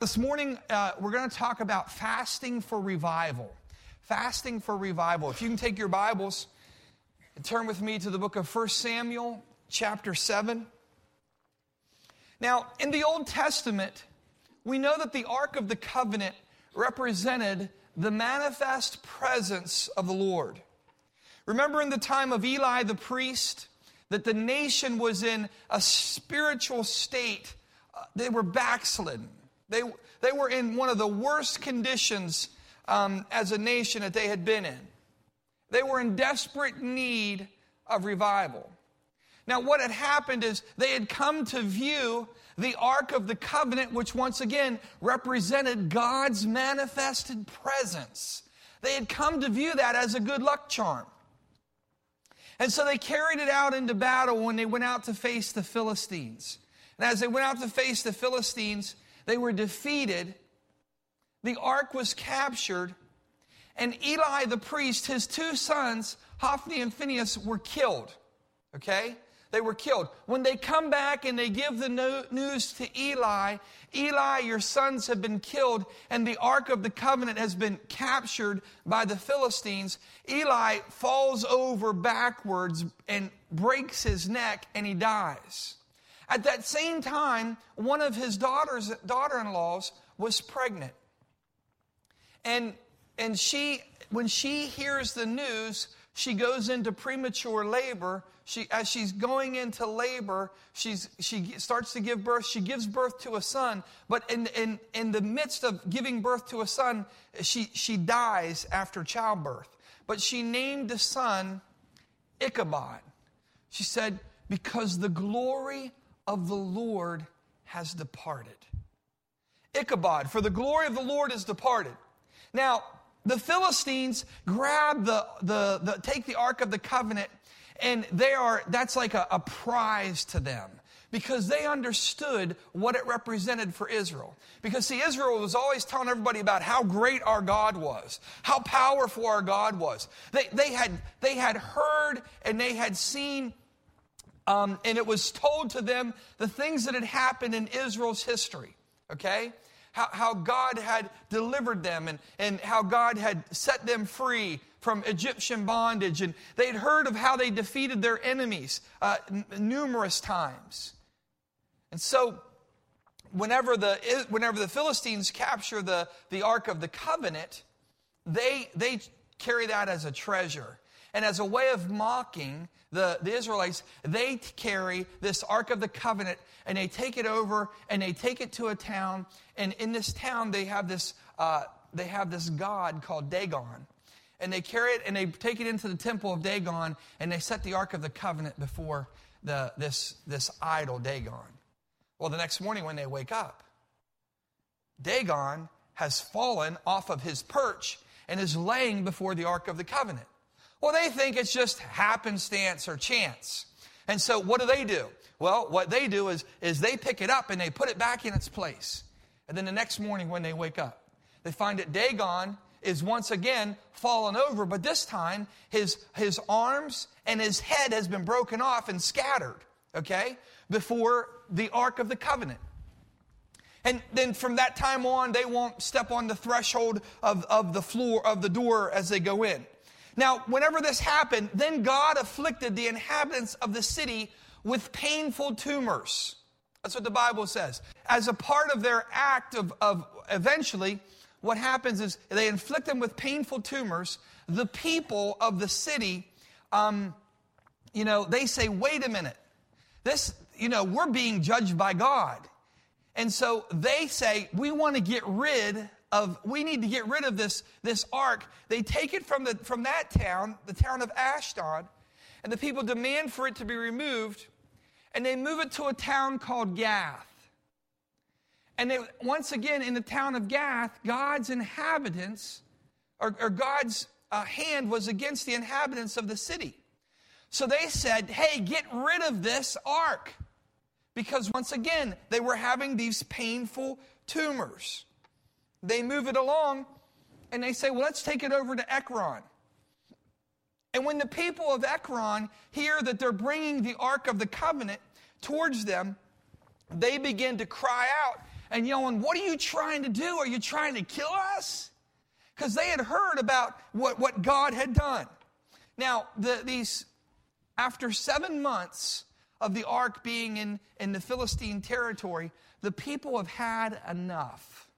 This morning, uh, we're going to talk about fasting for revival. Fasting for revival. If you can take your Bibles and turn with me to the book of 1 Samuel, chapter 7. Now, in the Old Testament, we know that the Ark of the Covenant represented the manifest presence of the Lord. Remember in the time of Eli the priest that the nation was in a spiritual state, uh, they were backslidden. They, they were in one of the worst conditions um, as a nation that they had been in. They were in desperate need of revival. Now, what had happened is they had come to view the Ark of the Covenant, which once again represented God's manifested presence. They had come to view that as a good luck charm. And so they carried it out into battle when they went out to face the Philistines. And as they went out to face the Philistines, they were defeated. The ark was captured. And Eli the priest, his two sons, Hophni and Phinehas, were killed. Okay? They were killed. When they come back and they give the news to Eli, Eli, your sons have been killed, and the Ark of the Covenant has been captured by the Philistines. Eli falls over backwards and breaks his neck, and he dies. At that same time, one of his daughters, daughter-in-laws was pregnant. And, and she, when she hears the news, she goes into premature labor. She, as she's going into labor, she's, she starts to give birth. She gives birth to a son, but in, in, in the midst of giving birth to a son, she, she dies after childbirth. But she named the son Ichabod. She said, Because the glory of the Lord has departed. Ichabod, for the glory of the Lord is departed. Now, the Philistines grab the, the, the take the Ark of the Covenant, and they are, that's like a, a prize to them because they understood what it represented for Israel. Because see, Israel was always telling everybody about how great our God was, how powerful our God was. They, they, had, they had heard and they had seen um, and it was told to them the things that had happened in Israel's history, okay? How, how God had delivered them and, and how God had set them free from Egyptian bondage. And they'd heard of how they defeated their enemies uh, n- numerous times. And so, whenever the, whenever the Philistines capture the, the Ark of the Covenant, they, they carry that as a treasure. And as a way of mocking the, the Israelites, they carry this Ark of the Covenant and they take it over and they take it to a town. And in this town, they have this, uh, they have this god called Dagon. And they carry it and they take it into the temple of Dagon and they set the Ark of the Covenant before the, this, this idol, Dagon. Well, the next morning when they wake up, Dagon has fallen off of his perch and is laying before the Ark of the Covenant. Well, they think it's just happenstance or chance. And so what do they do? Well, what they do is, is they pick it up and they put it back in its place. And then the next morning when they wake up, they find that Dagon is once again fallen over, but this time his, his arms and his head has been broken off and scattered, okay, before the Ark of the Covenant. And then from that time on, they won't step on the threshold of, of the floor of the door as they go in. Now, whenever this happened, then God afflicted the inhabitants of the city with painful tumors. That's what the Bible says. As a part of their act of, of eventually, what happens is they inflict them with painful tumors. The people of the city, um, you know, they say, wait a minute. This, you know, we're being judged by God. And so they say, we want to get rid of we need to get rid of this, this ark. They take it from, the, from that town, the town of Ashdod, and the people demand for it to be removed, and they move it to a town called Gath. And they, once again, in the town of Gath, God's inhabitants, or, or God's uh, hand was against the inhabitants of the city. So they said, hey, get rid of this ark. Because once again, they were having these painful tumors. They move it along and they say, well, let's take it over to Ekron. And when the people of Ekron hear that they're bringing the Ark of the Covenant towards them, they begin to cry out and yelling, What are you trying to do? Are you trying to kill us? Because they had heard about what, what God had done. Now, the, these, after seven months of the ark being in, in the Philistine territory, the people have had enough.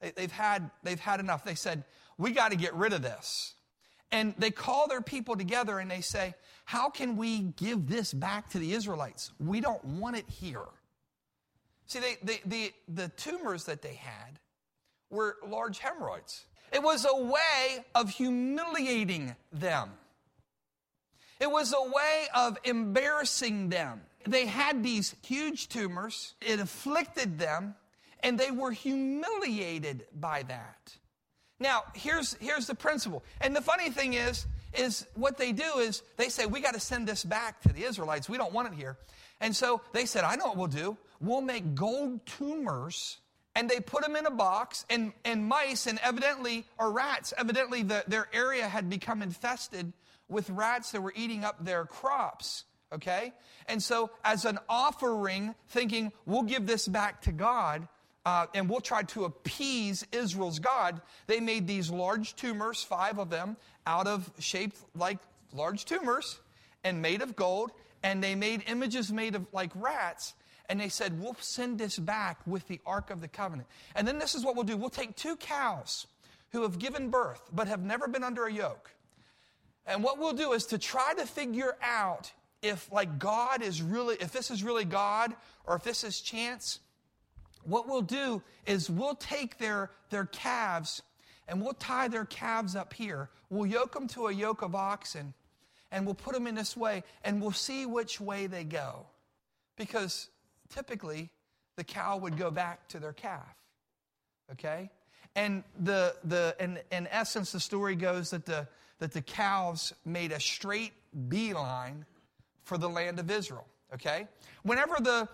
They, they've, had, they've had enough. They said, We got to get rid of this. And they call their people together and they say, How can we give this back to the Israelites? We don't want it here. See, they, they, the, the tumors that they had were large hemorrhoids. It was a way of humiliating them. It was a way of embarrassing them. They had these huge tumors, it afflicted them, and they were humiliated by that. Now, here's, here's the principle. And the funny thing is, is what they do is they say, we got to send this back to the Israelites. We don't want it here. And so they said, I know what we'll do. We'll make gold tumors and they put them in a box and, and mice and evidently, or rats, evidently the, their area had become infested with rats that were eating up their crops. Okay? And so, as an offering, thinking we'll give this back to God, uh, and we'll try to appease Israel's God, they made these large tumors, five of them, out of shaped like large tumors and made of gold. And they made images made of like rats. And they said, We'll send this back with the Ark of the Covenant. And then this is what we'll do we'll take two cows who have given birth but have never been under a yoke. And what we'll do is to try to figure out if, like, God is really, if this is really God or if this is chance what we'll do is we'll take their, their calves and we'll tie their calves up here. We'll yoke them to a yoke of oxen and we'll put them in this way and we'll see which way they go. Because typically the cow would go back to their calf. Okay? And the, the, in, in essence, the story goes that the, that the cows made a straight beeline for the land of Israel. Okay? Whenever the,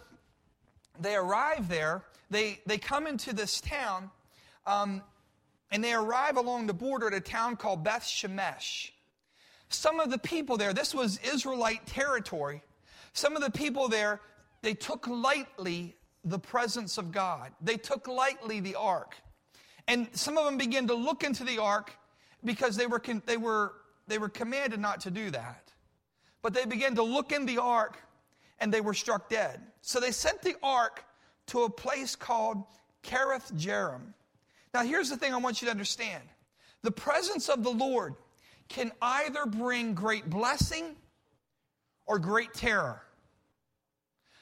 they arrive there, they, they come into this town, um, and they arrive along the border at a town called Beth Shemesh. Some of the people there, this was Israelite territory, some of the people there, they took lightly the presence of God. They took lightly the ark. And some of them began to look into the ark because they were, they were, they were commanded not to do that. But they began to look in the ark and they were struck dead. So they sent the ark to a place called Kiriath Jearim. Now, here's the thing I want you to understand the presence of the Lord can either bring great blessing or great terror.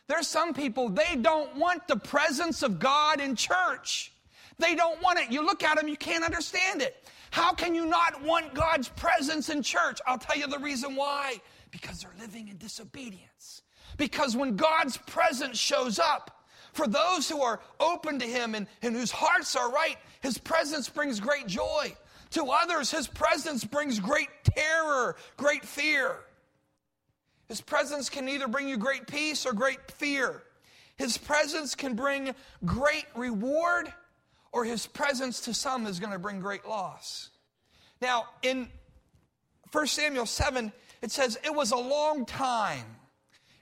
There's some people, they don't want the presence of God in church. They don't want it. You look at them, you can't understand it. How can you not want God's presence in church? I'll tell you the reason why. Because they're living in disobedience. Because when God's presence shows up, for those who are open to Him and, and whose hearts are right, His presence brings great joy. To others, His presence brings great terror, great fear. His presence can either bring you great peace or great fear. His presence can bring great reward, or His presence to some is going to bring great loss. Now, in 1 Samuel 7, it says, It was a long time.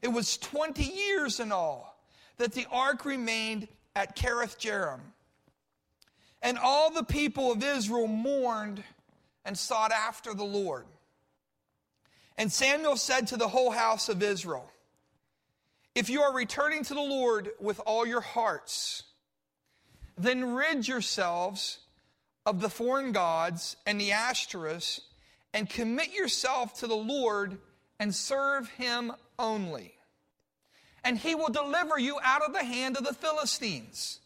It was 20 years in all that the ark remained at Kiriath Jearim. And all the people of Israel mourned and sought after the Lord. And Samuel said to the whole house of Israel, If you are returning to the Lord with all your hearts, then rid yourselves of the foreign gods and the Ashtoreths, and commit yourself to the Lord and serve him only and he will deliver you out of the hand of the Philistines.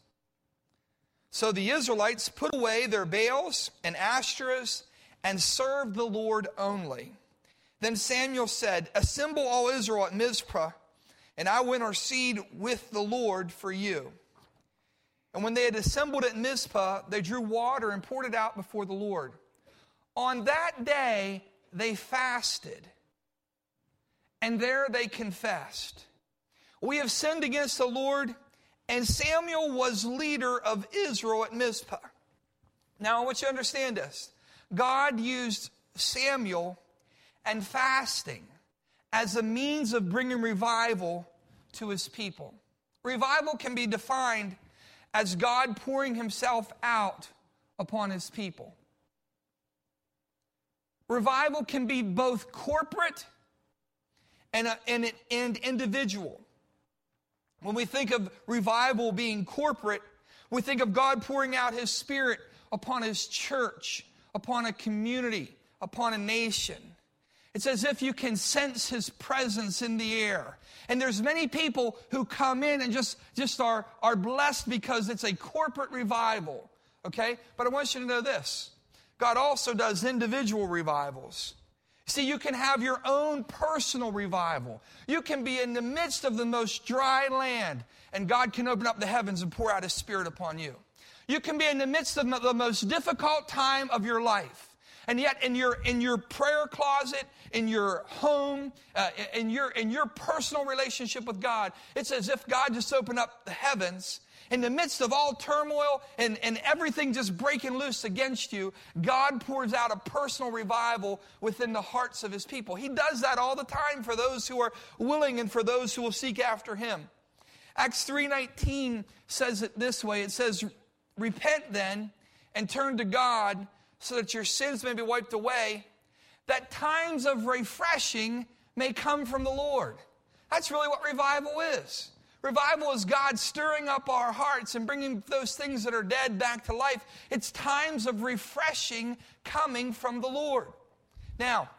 So the Israelites put away their Baals and Ashtoreths and served the Lord only. Then Samuel said, Assemble all Israel at Mizpah, and I will intercede with the Lord for you. And when they had assembled at Mizpah, they drew water and poured it out before the Lord. On that day, they fasted, and there they confessed. We have sinned against the Lord, and Samuel was leader of Israel at Mizpah. Now, I want you to understand this. God used Samuel and fasting as a means of bringing revival to his people. Revival can be defined as God pouring himself out upon his people. Revival can be both corporate and, and, and individual. When we think of revival being corporate, we think of God pouring out his spirit upon his church, upon a community, upon a nation. It's as if you can sense his presence in the air. And there's many people who come in and just, just are, are blessed because it's a corporate revival. Okay? But I want you to know this. God also does individual revivals. See, you can have your own personal revival. You can be in the midst of the most dry land, and God can open up the heavens and pour out His Spirit upon you. You can be in the midst of the most difficult time of your life. And yet, in your, in your prayer closet, in your home, uh, in, your, in your personal relationship with God, it's as if God just opened up the heavens in the midst of all turmoil and, and everything just breaking loose against you, God pours out a personal revival within the hearts of his people. He does that all the time for those who are willing and for those who will seek after him. Acts 3:19 says it this way. It says, "Repent then and turn to God so that your sins may be wiped away, that times of refreshing may come from the Lord." That's really what revival is. Revival is God stirring up our hearts and bringing those things that are dead back to life. It's times of refreshing coming from the Lord. Now,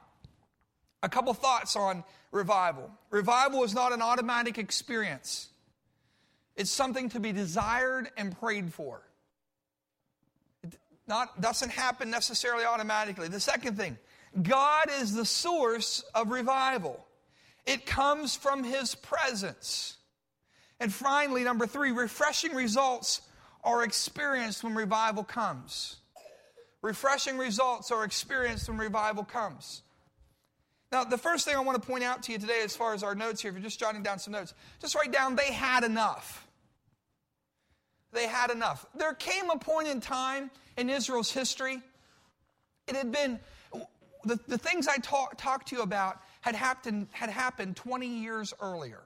a couple thoughts on revival. Revival is not an automatic experience, it's something to be desired and prayed for. It not, doesn't happen necessarily automatically. The second thing, God is the source of revival. It comes from His presence. And finally, number three, refreshing results are experienced when revival comes. Refreshing results are experienced when revival comes. Now, the first thing I want to point out to you today, as far as our notes here, if you're just jotting down some notes, just write down they had enough. They had enough. There came a point in time in Israel's history, it had been, the, the things I talk, talked to you about had happened, had happened 20 years earlier.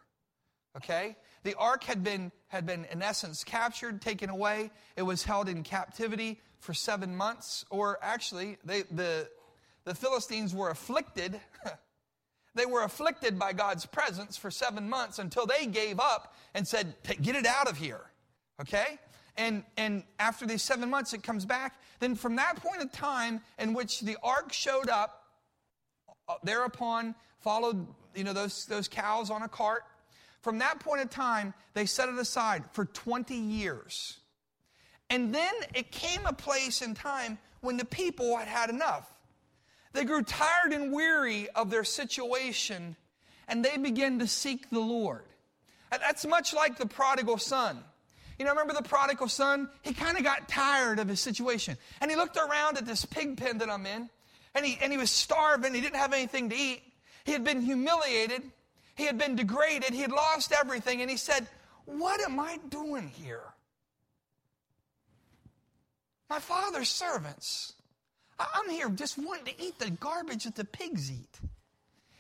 Okay? The ark had been, had been, in essence, captured, taken away. It was held in captivity for seven months, or actually, they, the, the Philistines were afflicted. they were afflicted by God's presence for seven months until they gave up and said, Get it out of here. Okay? And, and after these seven months, it comes back. Then, from that point of time in which the ark showed up, uh, thereupon followed you know those, those cows on a cart from that point of time, they set it aside for 20 years. And then it came a place in time when the people had had enough. They grew tired and weary of their situation and they began to seek the Lord. That's much like the prodigal son. You know, remember the prodigal son? He kind of got tired of his situation. And he looked around at this pig pen that I'm in, and he, and he was starving. He didn't have anything to eat. He had been humiliated. He had been degraded. He had lost everything. And he said, What am I doing here? My father's servants. I'm here just wanting to eat the garbage that the pigs eat.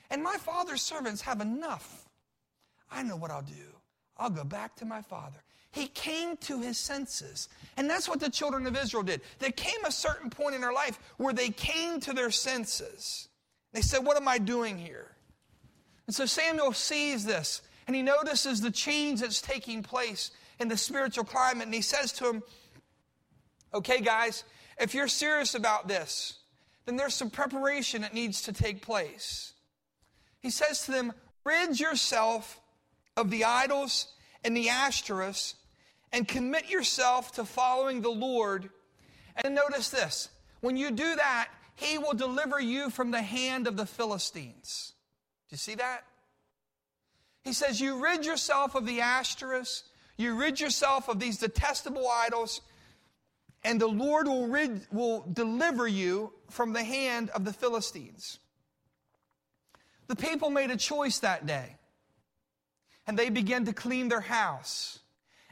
And my father's servants have enough. I know what I'll do. I'll go back to my father. He came to his senses. And that's what the children of Israel did. There came a certain point in their life where they came to their senses. They said, What am I doing here? And so Samuel sees this and he notices the change that's taking place in the spiritual climate. And he says to him, Okay, guys, if you're serious about this, then there's some preparation that needs to take place. He says to them, Rid yourself of the idols and the Ashtoreths and commit yourself to following the Lord. And notice this when you do that, he will deliver you from the hand of the Philistines. Do you see that? He says, You rid yourself of the Ashtoreths, you rid yourself of these detestable idols, and the Lord will, rid, will deliver you from the hand of the Philistines. The people made a choice that day, and they began to clean their house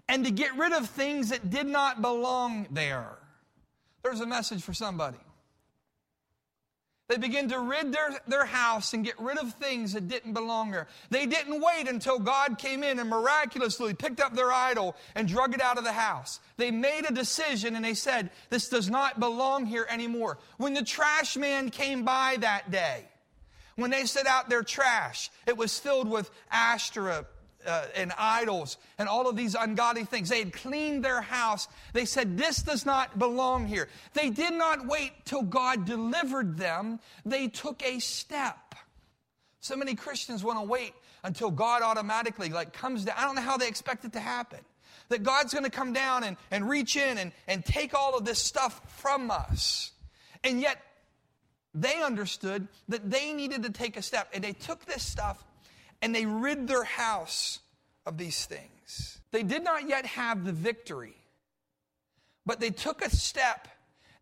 and to get rid of things that did not belong there. There's a message for somebody. They began to rid their, their house and get rid of things that didn't belong there. They didn't wait until God came in and miraculously picked up their idol and drug it out of the house. They made a decision and they said, This does not belong here anymore. When the trash man came by that day, when they set out their trash, it was filled with Ashtoreth uh, and idols and all of these ungodly things. They had cleaned their house. They said, This does not belong here. They did not wait till God delivered them, they took a step. So many Christians want to wait until God automatically like comes down. I don't know how they expect it to happen. That God's going to come down and, and reach in and, and take all of this stuff from us. And yet, they understood that they needed to take a step. And they took this stuff and they rid their house of these things. They did not yet have the victory, but they took a step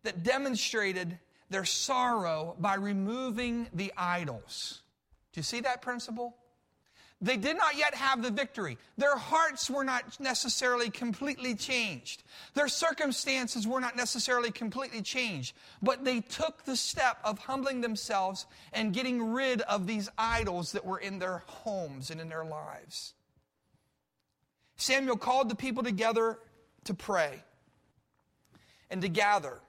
that demonstrated their sorrow by removing the idols. Do you see that principle? They did not yet have the victory. Their hearts were not necessarily completely changed. Their circumstances were not necessarily completely changed. But they took the step of humbling themselves and getting rid of these idols that were in their homes and in their lives. Samuel called the people together to pray and to gather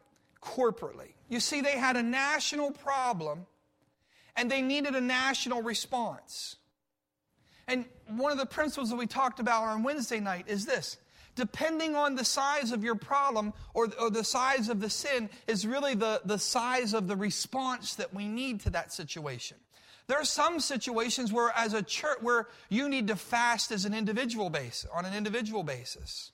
corporately. You see, they had a national problem and they needed a national response. And one of the principles that we talked about on Wednesday night is this depending on the size of your problem or, or, the size of the sin is really the, the size of the response that we need to that situation. There are some situations where as a church where you need to fast as an individual base on an individual basis.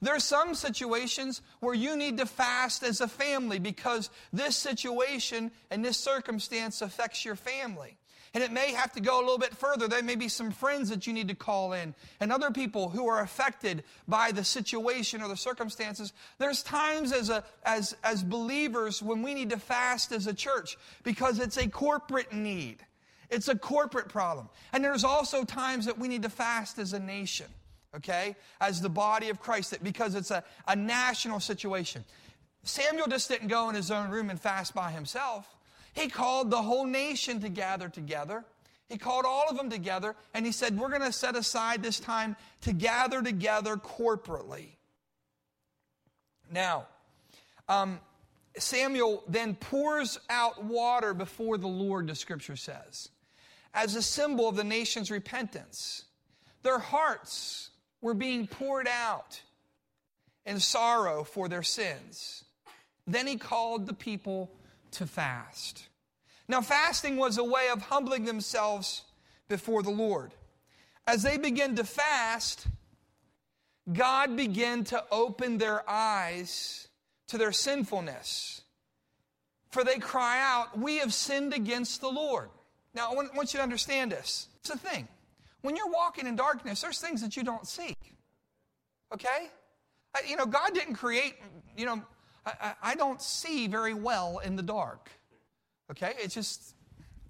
There are some situations where you need to fast as a family because this situation and this circumstance affects your family. And it may have to go a little bit further. There may be some friends that you need to call in and other people who are affected by the situation or the circumstances. There's times as, a, as, as believers when we need to fast as a church because it's a corporate need. It's a corporate problem. And there's also times that we need to fast as a nation, okay? As the body of Christ, because it's a, a national situation. Samuel just didn't go in his own room and fast by himself. He called the whole nation to gather together. He called all of them together and he said, We're going to set aside this time to gather together corporately. Now, um, Samuel then pours out water before the Lord, the scripture says, as a symbol of the nation's repentance. Their hearts were being poured out in sorrow for their sins. Then he called the people to fast. Now, fasting was a way of humbling themselves before the Lord. As they began to fast, God began to open their eyes to their sinfulness. For they cry out, We have sinned against the Lord. Now, I want you to understand this. It's a thing. When you're walking in darkness, there's things that you don't see. Okay? You know, God didn't create, you know, I, I don't see very well in the dark. Okay? It's just,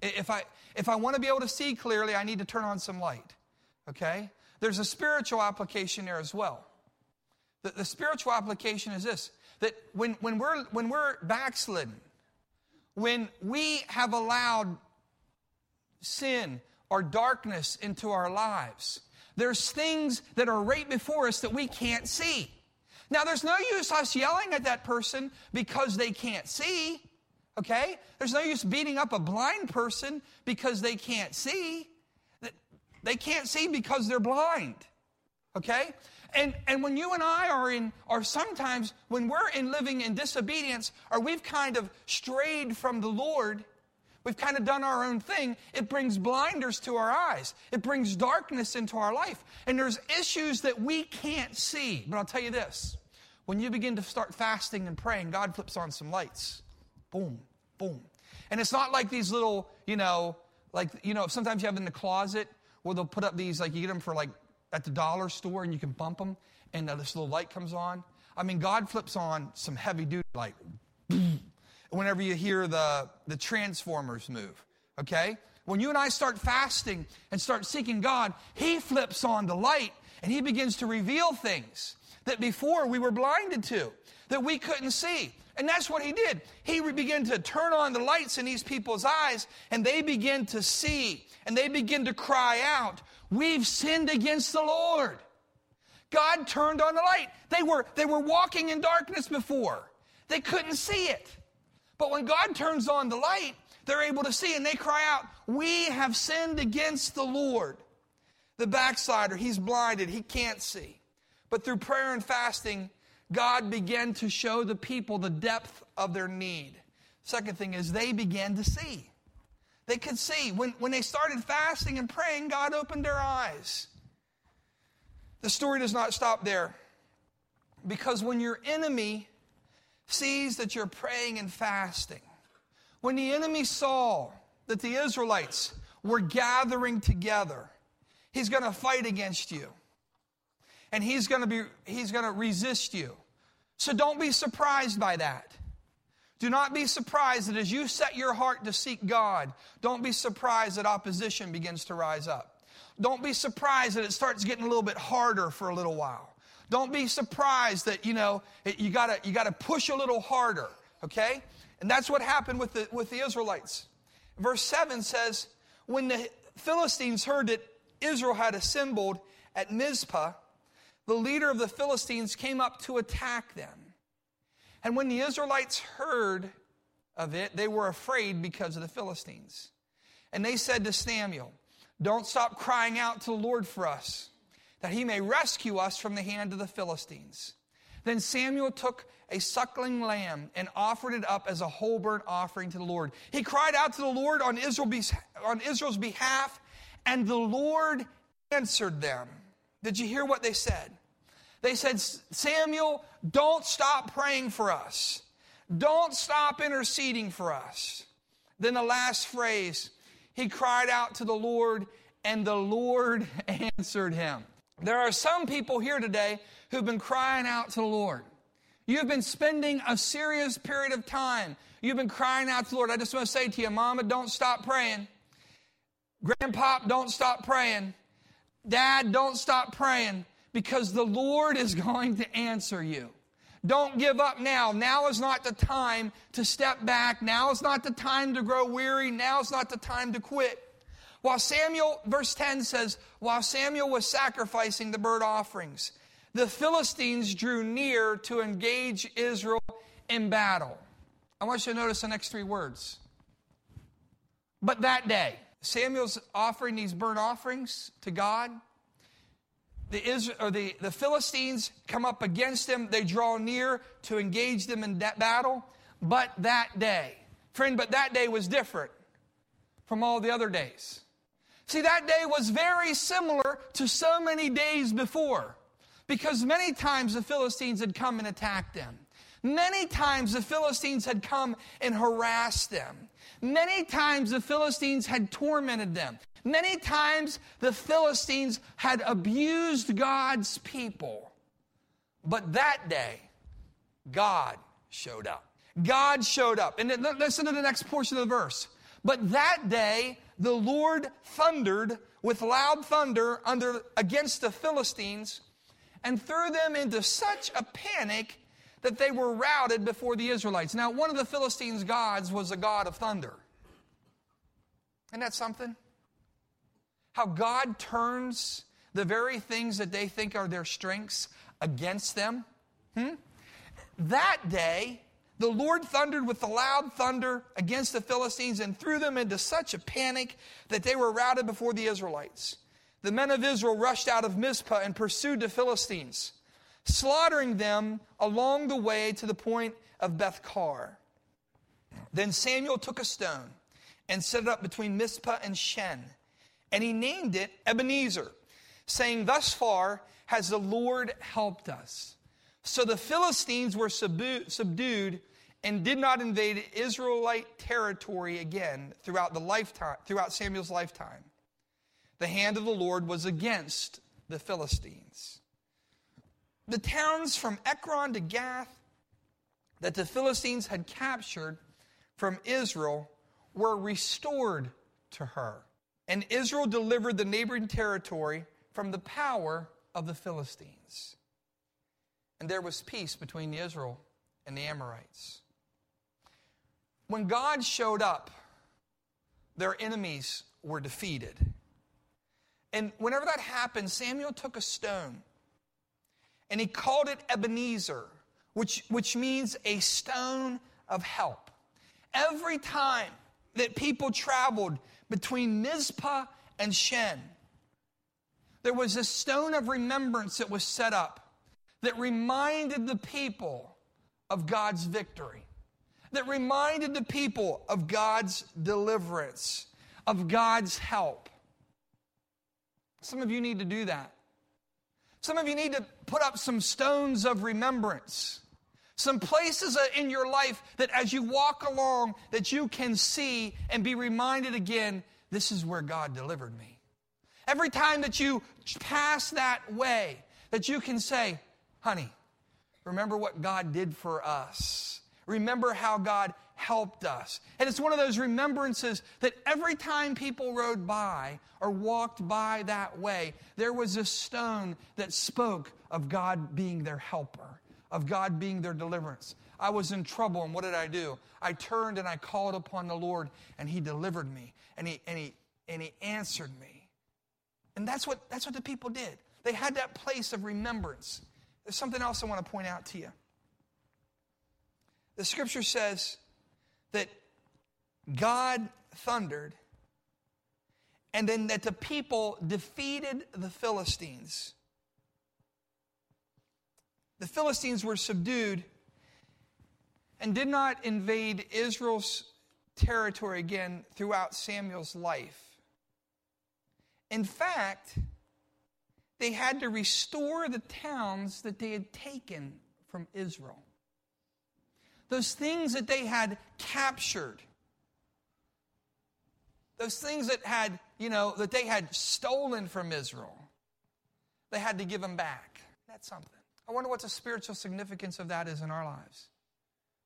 if I, if I want to be able to see clearly, I need to turn on some light. Okay? There's a spiritual application there as well. The, the spiritual application is this that when, when, we're, when we're backslidden, when we have allowed sin or darkness into our lives, there's things that are right before us that we can't see. Now, there's no use us yelling at that person because they can't see, okay? There's no use beating up a blind person because they can't see. They can't see because they're blind, okay? And, and when you and I are in, or sometimes when we're in living in disobedience, or we've kind of strayed from the Lord, We've kind of done our own thing. It brings blinders to our eyes. It brings darkness into our life. And there's issues that we can't see. But I'll tell you this when you begin to start fasting and praying, God flips on some lights. Boom, boom. And it's not like these little, you know, like, you know, sometimes you have in the closet where they'll put up these, like you get them for like at the dollar store and you can bump them and uh, this little light comes on. I mean, God flips on some heavy duty light whenever you hear the, the transformers move, okay? When you and I start fasting and start seeking God, He flips on the light and He begins to reveal things that before we were blinded to, that we couldn't see. And that's what he did. He began to turn on the lights in these people's eyes, and they begin to see, and they begin to cry out, We've sinned against the Lord. God turned on the light. They were, they were walking in darkness before, they couldn't see it. But when God turns on the light, they're able to see, and they cry out, We have sinned against the Lord. The backslider, he's blinded, he can't see. But through prayer and fasting, God began to show the people the depth of their need. Second thing is they began to see. They could see. When, when they started fasting and praying, God opened their eyes. The story does not stop there. Because when your enemy sees that you're praying and fasting, when the enemy saw that the Israelites were gathering together, he's going to fight against you and he's going to be he's going to resist you. So don't be surprised by that. Do not be surprised that as you set your heart to seek God, don't be surprised that opposition begins to rise up. Don't be surprised that it starts getting a little bit harder for a little while. Don't be surprised that, you know, you gotta, you gotta push a little harder, okay? And that's what happened with the, with the Israelites. Verse 7 says, When the Philistines heard that Israel had assembled at Mizpah, the leader of the Philistines came up to attack them. And when the Israelites heard of it, they were afraid because of the Philistines. And they said to Samuel, Don't stop crying out to the Lord for us, that he may rescue us from the hand of the Philistines. Then Samuel took a suckling lamb and offered it up as a whole burnt offering to the Lord. He cried out to the Lord on, on Israel's behalf, and the Lord answered them. Did you hear what they said? They said, Samuel, don't stop praying for us. Don't stop interceding for us. Then the last phrase, he cried out to the Lord, and the Lord answered him. There are some people here today who've been crying out to the Lord. You've been spending a serious period of time. You've been crying out to the Lord. I just want to say to you, Mama, don't stop praying. Grandpa, don't stop praying. Dad, don't stop praying because the Lord is going to answer you. Don't give up now. Now is not the time to step back. Now is not the time to grow weary. Now is not the time to quit. While Samuel, verse 10 says, while Samuel was sacrificing the burnt offerings, the Philistines drew near to engage Israel in battle. I want you to notice the next three words. But that day, Samuel's offering these burnt offerings to God the, Israel, or the, the Philistines come up against them. They draw near to engage them in that battle. But that day, friend, but that day was different from all the other days. See, that day was very similar to so many days before because many times the Philistines had come and attacked them. Many times the Philistines had come and harassed them. Many times the Philistines had tormented them. Many times the Philistines had abused God's people. But that day, God showed up. God showed up. And listen to the next portion of the verse. But that day, the Lord thundered with loud thunder under, against the Philistines and threw them into such a panic that they were routed before the Israelites. Now, one of the Philistines' gods was a god of thunder. Isn't that something? How God turns the very things that they think are their strengths against them. Hmm? That day, the Lord thundered with a loud thunder against the Philistines and threw them into such a panic that they were routed before the Israelites. The men of Israel rushed out of Mizpah and pursued the Philistines, slaughtering them along the way to the point of Beth-car. Then Samuel took a stone and set it up between Mizpah and Shen and he named it Ebenezer, saying, Thus far has the Lord helped us. So the Philistines were subdued and did not invade Israelite territory again throughout, the lifetime, throughout Samuel's lifetime. The hand of the Lord was against the Philistines. The towns from Ekron to Gath that the Philistines had captured from Israel were restored to her. And Israel delivered the neighboring territory from the power of the Philistines. And there was peace between Israel and the Amorites. when God showed up, their enemies were defeated. And whenever that happened, Samuel took a stone and he called it Ebenezer, which, which means a stone of help. Every time that people traveled between Mizpah and Shen, there was a stone of remembrance that was set up that reminded the people of God's victory, that reminded the people of God's deliverance, of God's help. Some of you need to do that. Some of you need to put up some stones of remembrance. Some places uh, in your life that as you walk along that you can see and be reminded again, this is where God delivered me. Every time that you pass that way, that you can say, honey, remember what God did for us. Remember how God helped us. And it's one of those remembrances that every time people rode by or walked by that way, there was a stone that spoke of God being their helper, of God being their deliverance. I was in trouble, and what did I do? I turned and I called upon the Lord, and He delivered me, and He, and he, and he answered me. And that's what, that's what the people did. They had that place of remembrance. There's something else I want to point out to you. The scripture says that God thundered and then that the people defeated the Philistines. The Philistines were subdued and did not invade Israel's territory again throughout Samuel's life. In fact, they had to restore the towns that they had taken from Israel those things that they had captured, those things that had, you know, that they had stolen from Israel, they had to give them back. That's something. I wonder what the spiritual significance of that is in our lives.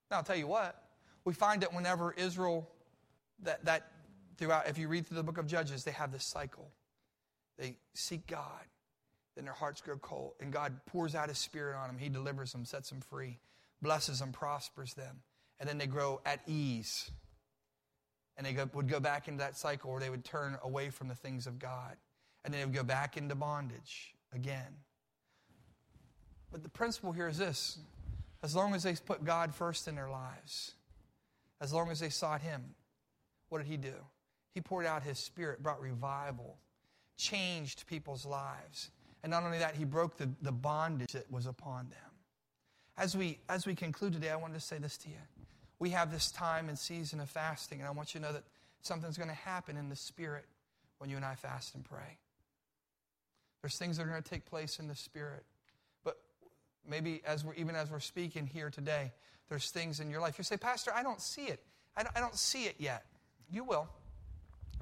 Now, I'll tell you what, we find that whenever Israel, that, that throughout, if you read through the book of Judges, they have this cycle. They seek God, then their hearts grow cold, and God pours out His Spirit on them. He delivers them, sets them free blesses them, prospers them. And then they grow at ease. And they go, would go back into that cycle where they would turn away from the things of God. And then they would go back into bondage again. But the principle here is this as long as they put God first in their lives, as long as they sought Him, what did He do? He poured out His Spirit, brought revival, changed people's lives. And not only that, He broke the, the bondage that was upon them. As we, as we conclude today, I wanted to say this to you. We have this time and season of fasting, and I want you to know that something's going to happen in the Spirit when you and I fast and pray. There's things that are going to take place in the Spirit. But maybe as we're, even as we're speaking here today, there's things in your life. You say, Pastor, I don't see it. I don't, I don't see it yet. You will.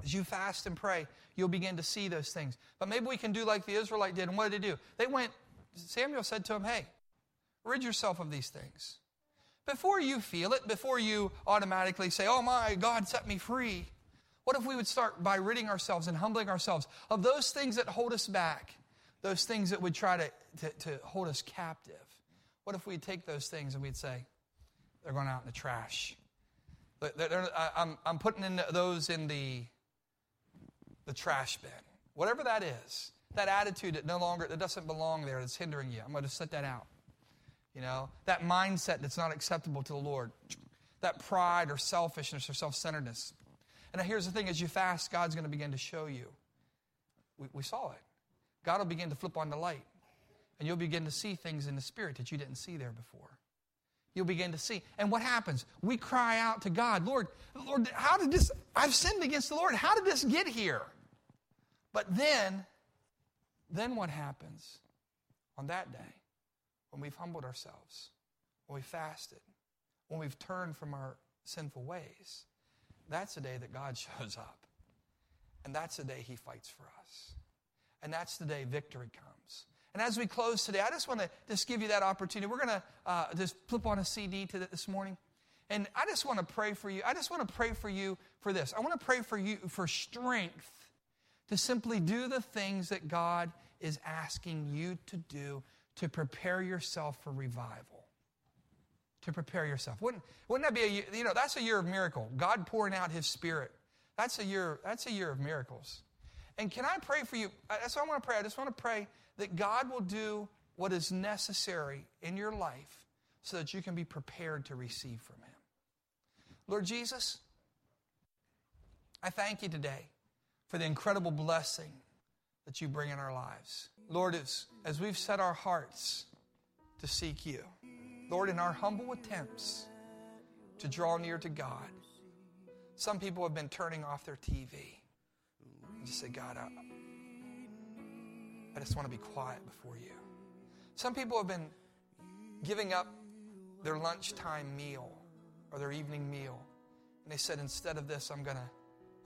As you fast and pray, you'll begin to see those things. But maybe we can do like the Israelite did. And what did they do? They went, Samuel said to him, Hey, Rid yourself of these things. Before you feel it, before you automatically say, Oh my, God set me free, what if we would start by ridding ourselves and humbling ourselves of those things that hold us back, those things that would try to, to, to hold us captive? What if we take those things and we'd say, They're going out in the trash? I'm, I'm putting in those in the, the trash bin. Whatever that is, that attitude that no longer, that doesn't belong there, that's hindering you, I'm going to set that out. You know, that mindset that's not acceptable to the Lord, that pride or selfishness or self centeredness. And here's the thing as you fast, God's going to begin to show you. We, we saw it. God will begin to flip on the light, and you'll begin to see things in the spirit that you didn't see there before. You'll begin to see. And what happens? We cry out to God, Lord, Lord, how did this, I've sinned against the Lord. How did this get here? But then, then what happens on that day? when we've humbled ourselves, when we've fasted, when we've turned from our sinful ways, that's the day that God shows up. And that's the day He fights for us. And that's the day victory comes. And as we close today, I just want to just give you that opportunity. We're going to uh, just flip on a CD to this morning. And I just want to pray for you. I just want to pray for you for this. I want to pray for you for strength to simply do the things that God is asking you to do to prepare yourself for revival. to prepare yourself. Wouldn't, wouldn't that be a year, you know, that's a year of miracle. God pouring out his spirit. That's a year, that's a year of miracles. And can I pray for you? That's what I want to pray. I just want to pray that God will do what is necessary in your life so that you can be prepared to receive from him. Lord Jesus, I thank you today for the incredible blessing that you bring in our lives. Lord, as, as we've set our hearts to seek you, Lord, in our humble attempts to draw near to God, some people have been turning off their TV and just say, God, I, I just want to be quiet before you. Some people have been giving up their lunchtime meal or their evening meal. And they said, instead of this, I'm going to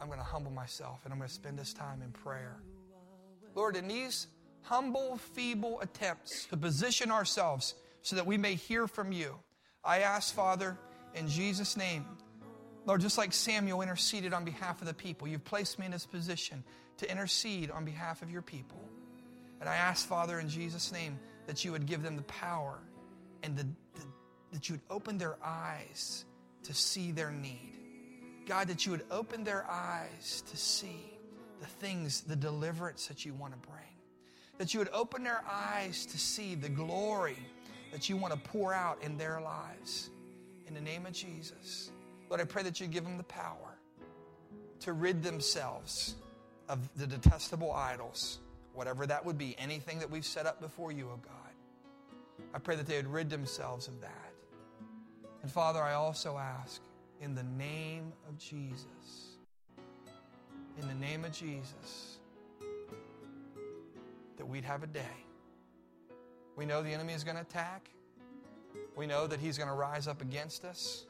I'm going to humble myself and I'm going to spend this time in prayer. Lord, in these humble, feeble attempts to position ourselves so that we may hear from you, I ask, Father, in Jesus' name, Lord, just like Samuel interceded on behalf of the people, you've placed me in this position to intercede on behalf of your people. And I ask, Father, in Jesus' name, that you would give them the power and the, the, that you would open their eyes to see their need. God, that you would open their eyes to see the things, the deliverance that you want to bring. That you would open their eyes to see the glory that you want to pour out in their lives. In the name of Jesus. Lord, I pray that you give them the power to rid themselves of the detestable idols, whatever that would be, anything that we've set up before you, oh God. I pray that they would rid themselves of that. And Father, I also ask in the name of Jesus, in the name of Jesus, that we'd have a day. We know the enemy is going to attack. We know that he's going to rise up against us.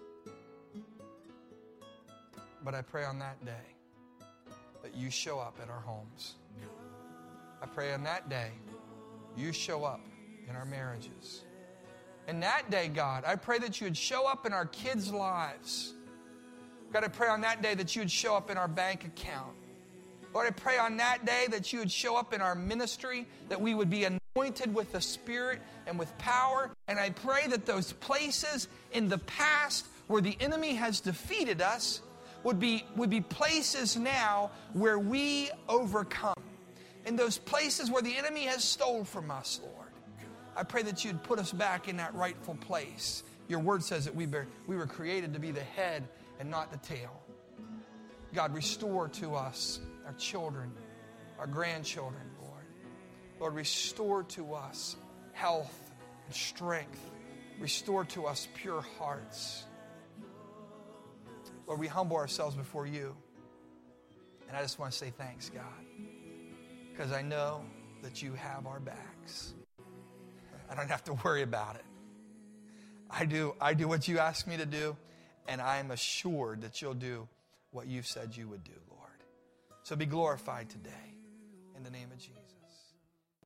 But I pray on that day that you show up at our homes. I pray on that day you show up in our marriages. And that day, God, I pray that you would show up in our kids' lives. God, I pray on that day that you would show up in our bank account. Lord, I pray on that day that you would show up in our ministry, that we would be anointed with the Spirit and with power. And I pray that those places in the past where the enemy has defeated us would be, would be places now where we overcome. In those places where the enemy has stole from us, Lord. I pray that you'd put us back in that rightful place. Your word says that we, were, we were created to be the head and not the tail. God, restore to us our children, our grandchildren, Lord. Lord, restore to us health and strength. Restore to us pure hearts. Lord, we humble ourselves before you. And I just want to say thanks, God, because I know that you have our backs. I don't have to worry about it. I do, I do what you ask me to do, and I am assured that you'll do what you've said you would do, Lord. So be glorified today in the name of Jesus.